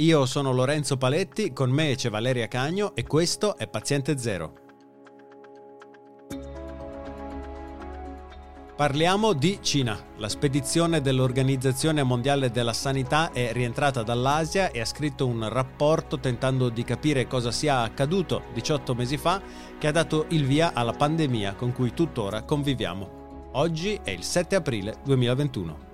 Io sono Lorenzo Paletti, con me c'è Valeria Cagno e questo è Paziente Zero. Parliamo di Cina. La spedizione dell'Organizzazione Mondiale della Sanità è rientrata dall'Asia e ha scritto un rapporto tentando di capire cosa sia accaduto 18 mesi fa che ha dato il via alla pandemia con cui tuttora conviviamo. Oggi è il 7 aprile 2021.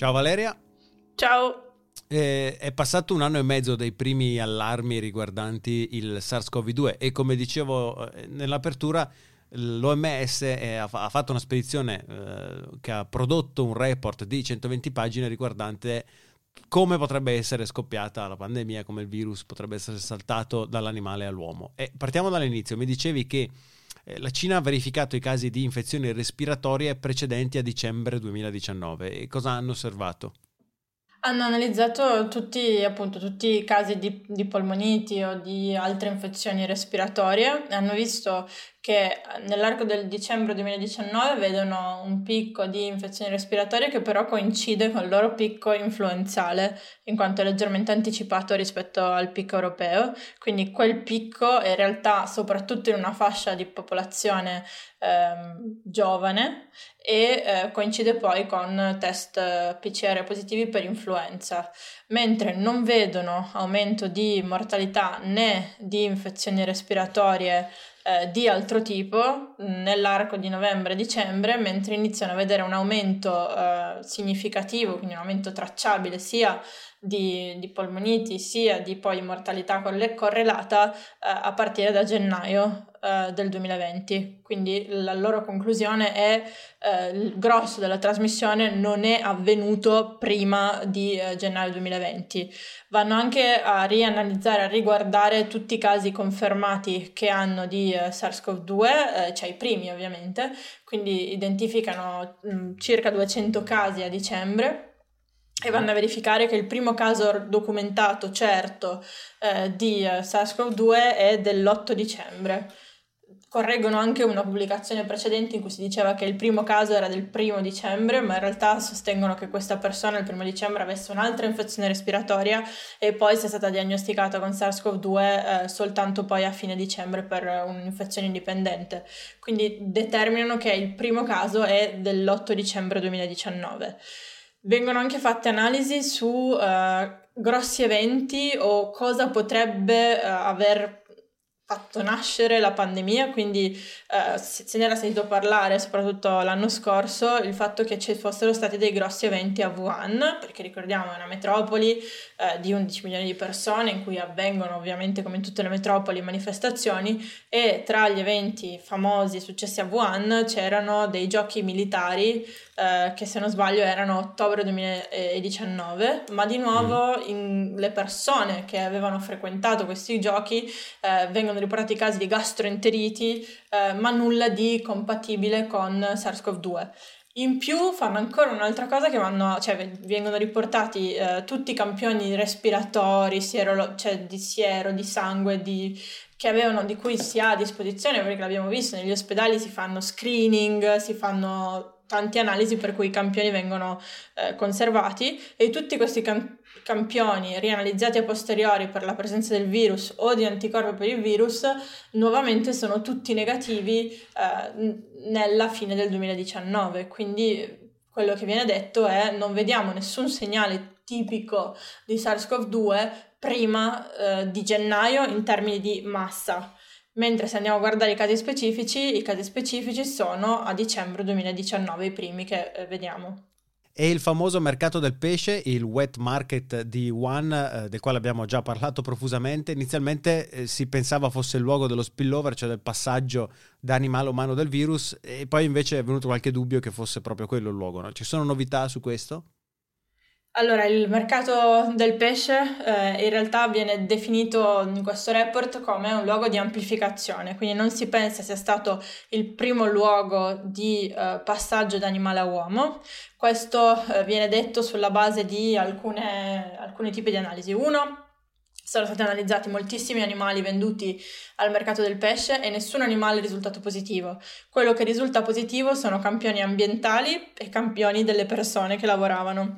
Ciao Valeria. Ciao. Eh, è passato un anno e mezzo dai primi allarmi riguardanti il SARS-CoV-2 e come dicevo eh, nell'apertura l'OMS è, ha fatto una spedizione eh, che ha prodotto un report di 120 pagine riguardante come potrebbe essere scoppiata la pandemia, come il virus potrebbe essere saltato dall'animale all'uomo. E partiamo dall'inizio, mi dicevi che la Cina ha verificato i casi di infezioni respiratorie precedenti a dicembre 2019 e cosa hanno osservato? Hanno analizzato tutti, appunto, tutti i casi di, di, polmoniti o di altre infezioni respiratorie e hanno visto che nell'arco del dicembre 2019 vedono un picco di infezioni respiratorie che però coincide con il loro picco influenzale, in quanto è leggermente anticipato rispetto al picco europeo. Quindi quel picco in realtà, soprattutto in una fascia di popolazione ehm, giovane, e eh, coincide poi con test PCR positivi per influenza, mentre non vedono aumento di mortalità né di infezioni respiratorie eh, di altro tipo nell'arco di novembre-dicembre, mentre iniziano a vedere un aumento eh, significativo, quindi un aumento tracciabile sia di, di polmoniti sia di poi mortalità correlata eh, a partire da gennaio eh, del 2020. Quindi la loro conclusione è eh, il grosso della trasmissione non è avvenuto prima di eh, gennaio 2020. Vanno anche a rianalizzare, a riguardare tutti i casi confermati che hanno di eh, SARS-CoV-2, eh, cioè i primi ovviamente, quindi identificano mh, mm, circa 200 casi a dicembre e vanno a verificare che il primo caso documentato certo eh, di eh, SARS-CoV-2 è dell'8 dicembre. Correggono anche una pubblicazione precedente in cui si diceva che il primo caso era del primo dicembre, ma in realtà sostengono che questa persona il primo dicembre avesse un'altra infezione respiratoria e poi sia stata diagnosticata con SARS-CoV-2 eh, soltanto poi a fine dicembre per un'infezione indipendente. Quindi determinano che il primo caso è dell'8 dicembre 2019. Vengono anche fatte analisi su uh, grossi eventi o cosa potrebbe uh, aver fatto nascere la pandemia, quindi uh, se ne era sentito parlare soprattutto l'anno scorso, il fatto che ci fossero stati dei grossi eventi a Wuhan, perché ricordiamo è una metropoli uh, di 11 milioni di persone in cui avvengono ovviamente come in tutte le metropoli manifestazioni e tra gli eventi famosi successi a Wuhan c'erano dei giochi militari uh, che se non sbaglio erano ottobre 2019, ma di nuovo mm. in, le persone che avevano frequentato questi giochi vengono riportati casi di gastroenteriti, eh, ma nulla di compatibile con SARS-CoV-2. In più fanno ancora un'altra cosa che vanno, cioè vengono riportati eh, tutti i campioni respiratori, siero, cioè di siero, di sangue, di, avevano, di cui si ha a disposizione, perché l'abbiamo visto, negli ospedali si fanno screening, si fanno tante analisi per cui i campioni vengono eh, conservati e tutti questi cam- campioni rianalizzati a posteriori per la presenza del virus o di anticorpi per il virus nuovamente sono tutti negativi eh, nella fine del 2019 quindi quello che viene detto è non vediamo nessun segnale tipico di SARS-CoV-2 prima eh, di gennaio in termini di massa Mentre se andiamo a guardare i casi specifici, i casi specifici sono a dicembre 2019, i primi che eh, vediamo. E il famoso mercato del pesce, il wet market di Wuhan, eh, del quale abbiamo già parlato profusamente, inizialmente eh, si pensava fosse il luogo dello spillover, cioè del passaggio da animale umano del virus, e poi invece è venuto qualche dubbio che fosse proprio quello il luogo. No? Ci sono novità su questo? Allora, il mercato del pesce eh, in realtà viene definito in questo report come un luogo di amplificazione, quindi non si pensa sia stato il primo luogo di eh, passaggio da animale a uomo. Questo eh, viene detto sulla base di alcune, alcuni tipi di analisi. Uno, sono stati analizzati moltissimi animali venduti al mercato del pesce e nessun animale è risultato positivo. Quello che risulta positivo sono campioni ambientali e campioni delle persone che lavoravano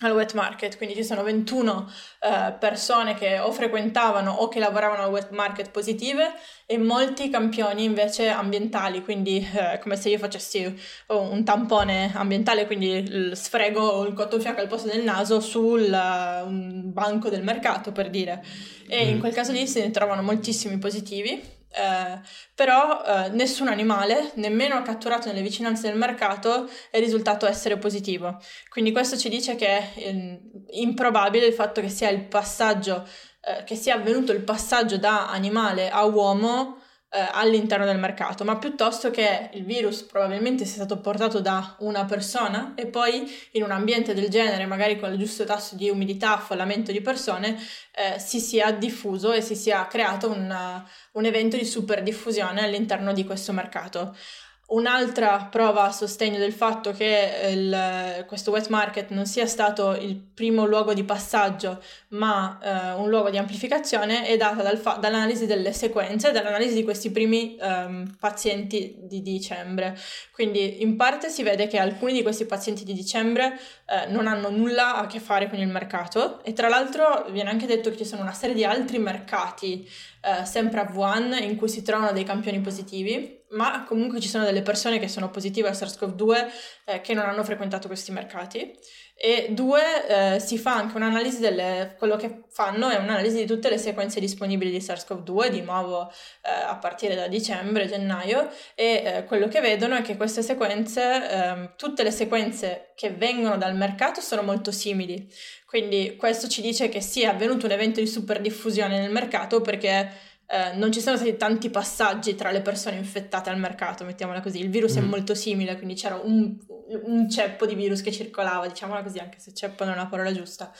al wet market, quindi ci sono 21 eh, persone che o frequentavano o che lavoravano al wet market positive e molti campioni invece ambientali, quindi eh, come se io facessi un tampone ambientale, quindi sfrego il cotton fioc al posto del naso sul uh, banco del mercato per dire. E mm. in quel caso lì se ne trovano moltissimi positivi eh, però eh, nessun animale, nemmeno catturato nelle vicinanze del mercato, è risultato essere positivo. Quindi questo ci dice che è eh, improbabile il fatto che sia il passaggio, eh, che sia avvenuto il passaggio da animale a uomo all'interno del mercato, ma piuttosto che il virus probabilmente sia stato portato da una persona e poi in un ambiente del genere, magari con il giusto tasso di umidità, affollamento di persone, eh, si sia diffuso e si sia creato una, un evento di super diffusione all'interno di questo mercato. Un'altra prova a sostegno del fatto che il, questo wet market non sia stato il primo luogo di passaggio, ma eh, un luogo di amplificazione è data dal fa- dall'analisi delle sequenze, dall'analisi di questi primi um, pazienti di dicembre. Quindi in parte si vede che alcuni di questi pazienti di dicembre eh, non hanno nulla a che fare con il mercato e tra l'altro viene anche detto che ci sono una serie di altri mercati eh, sempre a Wuhan in cui si trovano dei campioni positivi, ma comunque ci sono delle persone che sono positive al SARS-CoV-2 eh, che non hanno frequentato questi mercati e due, eh, si fa anche un'analisi delle, quello che fanno è un'analisi di tutte le sequenze disponibili di SARS-CoV-2, di nuovo eh, a partire da dicembre, gennaio, e eh, quello che vedono è che queste sequenze, ehm, tutte le sequenze che vengono dal mercato sono molto simili. Quindi questo ci dice che sì, è avvenuto un evento di superdiffusione nel mercato perché eh, non ci sono stati tanti passaggi tra le persone infettate al mercato, mettiamola così. Il virus mm. è molto simile, quindi c'era un, un, ceppo di virus che circolava, diciamola così, anche se ceppo non è una parola giusta.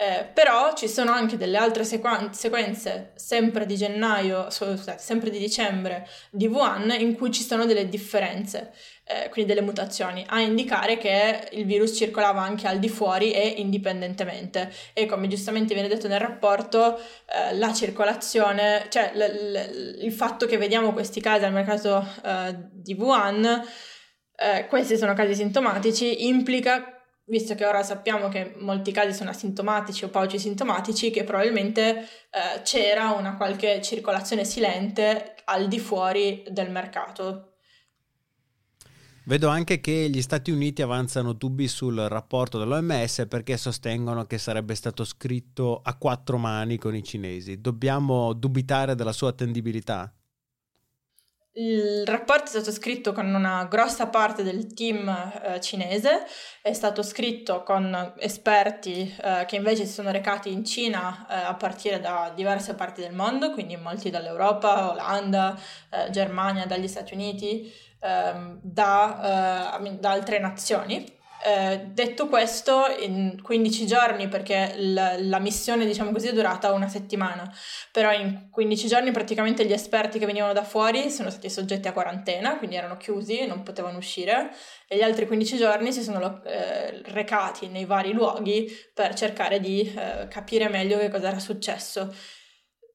Eh, però ci sono anche delle altre sequen- sequenze, sempre di gennaio, scusate, sempre di dicembre di Wuhan, in cui ci sono delle differenze eh, quindi delle mutazioni, a indicare che il virus circolava anche al di fuori e indipendentemente. E come giustamente viene detto nel rapporto, eh, la circolazione, cioè l- l- il fatto che vediamo questi casi al mercato eh, di Wuhan, eh, questi sono casi sintomatici, implica visto che ora sappiamo che molti casi sono asintomatici o pauci sintomatici, che probabilmente eh, c'era una qualche circolazione silente al di fuori del mercato. Vedo anche che gli Stati Uniti avanzano dubbi sul rapporto dell'OMS perché sostengono che sarebbe stato scritto a quattro mani con i cinesi. Dobbiamo dubitare della sua attendibilità? Il rapporto è stato scritto con una grossa parte del team eh, cinese, è stato scritto con esperti eh, che invece si sono recati in Cina eh, a partire da diverse parti del mondo, quindi molti dall'Europa, Olanda, eh, Germania, dagli Stati Uniti ehm, da, eh, da, altre nazioni. Eh, detto questo, in 15 giorni, perché la, la, missione, diciamo così, è durata una settimana, però in 15 giorni praticamente gli esperti che venivano da fuori sono stati soggetti a quarantena, quindi erano chiusi, non potevano uscire, e gli altri 15 giorni si sono eh, recati nei vari luoghi per cercare di eh, capire meglio che cosa era successo.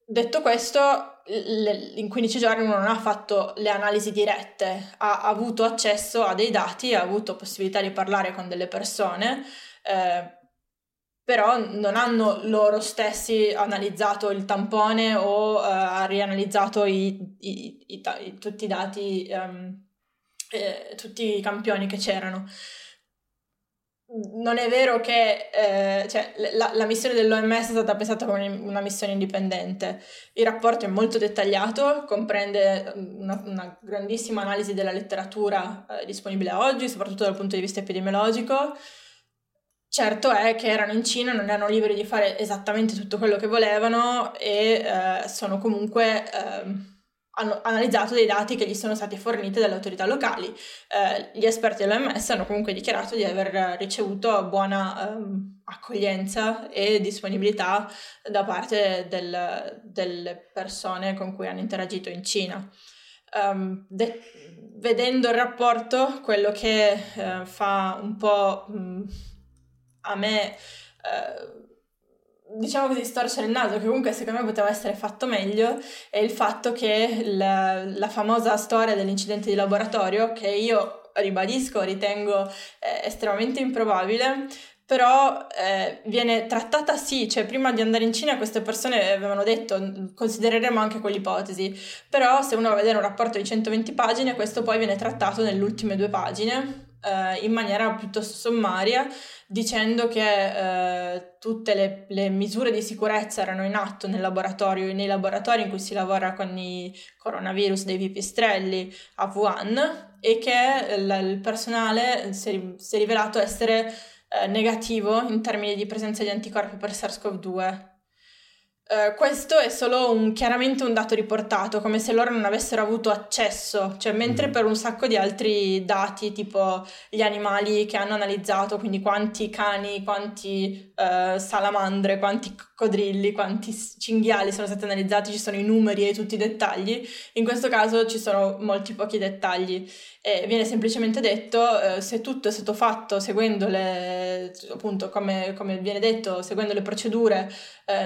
Detto questo, in 15 giorni uno non ha fatto le analisi dirette, ha avuto accesso a dei dati, ha avuto possibilità di parlare con delle persone, eh, però non hanno loro stessi analizzato il tampone o eh, rianalizzato i, i, i, tutti i dati, um, eh, tutti i campioni che c'erano non è vero che eh, cioè, la, la, missione dell'OMS è stata pensata come una missione indipendente. Il rapporto è molto dettagliato, comprende una, una grandissima analisi della letteratura eh, disponibile oggi, soprattutto dal punto di vista epidemiologico. Certo è che erano in Cina, non erano liberi di fare esattamente tutto quello che volevano e eh, sono comunque ehm, hanno analizzato dei dati che gli sono stati forniti dalle autorità locali. Eh, gli esperti dell'OMS hanno comunque dichiarato di aver ricevuto buona ehm, accoglienza e disponibilità da parte del, delle persone con cui hanno interagito in Cina. Um, de- vedendo il rapporto, quello che uh, fa un po' mh, a me... Uh, diciamo così, storcere il naso, che comunque secondo me poteva essere fatto meglio, è il fatto che la, la famosa storia dell'incidente di laboratorio, che io ribadisco, ritengo eh, estremamente improbabile, però eh, viene trattata sì, cioè prima di andare in Cina queste persone avevano detto considereremo anche quell'ipotesi, però se uno va a vedere un rapporto di 120 pagine questo poi viene trattato nelle ultime due pagine eh, in maniera piuttosto sommaria dicendo che eh, tutte le, le, misure di sicurezza erano in atto nel laboratorio, nei laboratori in cui si lavora con i coronavirus dei pipistrelli a Wuhan e che il, il personale si, si, è rivelato essere eh, negativo in termini di presenza di anticorpi per SARS-CoV-2 Uh, questo è solo un, chiaramente un dato riportato, come se loro non avessero avuto accesso, cioè mentre mm. per un sacco di altri dati, tipo gli animali che hanno analizzato, quindi quanti cani, quanti uh, salamandre, quanti coccodrilli, quanti cinghiali sono stati analizzati, ci sono i numeri e tutti i dettagli, in questo caso ci sono molti pochi dettagli e viene semplicemente detto uh, se tutto è stato fatto seguendo le, appunto come, come viene detto, seguendo le procedure,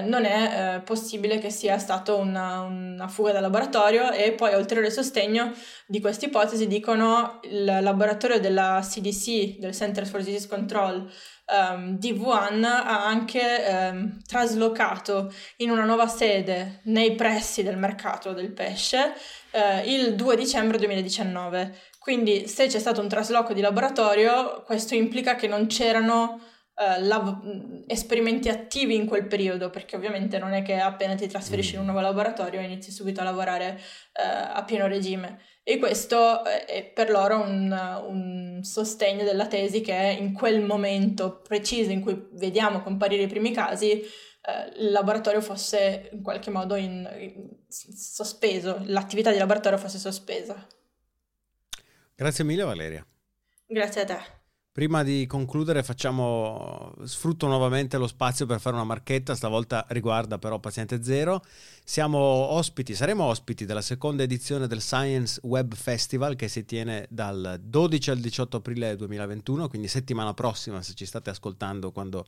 non è eh, possibile che sia stata una, una, fuga dal laboratorio e poi ulteriore sostegno di questa ipotesi dicono il laboratorio della CDC, del Center for Disease Control um, di Wuhan, ha anche um, traslocato in una nuova sede nei pressi del mercato del pesce uh, il 2 dicembre 2019. Quindi se c'è stato un trasloco di laboratorio, questo implica che non c'erano uh, lav- esperimenti attivi in quel periodo, perché ovviamente non è che appena ti trasferisci in un nuovo laboratorio inizi subito a lavorare uh, a pieno regime. E questo è per loro un, un, sostegno della tesi che in quel momento preciso in cui vediamo comparire i primi casi, uh, il laboratorio fosse in qualche modo in, in sospeso, l'attività di laboratorio fosse sospesa. Grazie mille Valeria. Grazie a te. Prima di concludere facciamo, sfrutto nuovamente lo spazio per fare una marchetta, stavolta riguarda però Paziente Zero. Siamo ospiti, saremo ospiti della seconda edizione del Science Web Festival che si tiene dal 12 al 18 aprile 2021, quindi settimana prossima se ci state ascoltando quando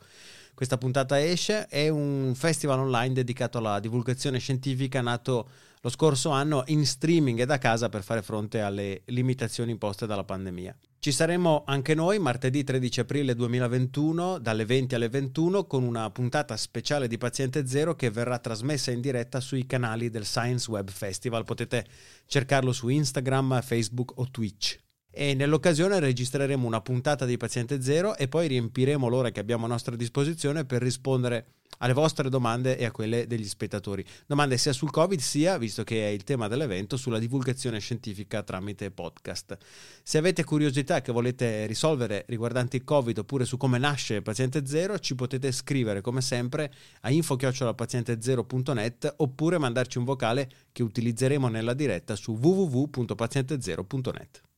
questa puntata esce. È un festival online dedicato alla divulgazione scientifica nato lo scorso anno in streaming e da casa per fare fronte alle limitazioni imposte dalla pandemia. Ci saremo anche noi martedì 13 aprile 2021 dalle 20 alle 21 con una puntata speciale di Paziente Zero che verrà trasmessa in diretta sui canali del Science Web Festival. Potete cercarlo su Instagram, Facebook o Twitch e nell'occasione registreremo una puntata di Paziente Zero e poi riempiremo l'ora che abbiamo a nostra disposizione per rispondere alle vostre domande e a quelle degli spettatori. Domande sia sul Covid sia, visto che è il tema dell'evento, sulla divulgazione scientifica tramite podcast. Se avete curiosità che volete risolvere riguardanti il Covid oppure su come nasce Paziente Zero, ci potete scrivere come sempre a info-pazientezero.net oppure mandarci un vocale che utilizzeremo nella diretta su www.pazientezero.net.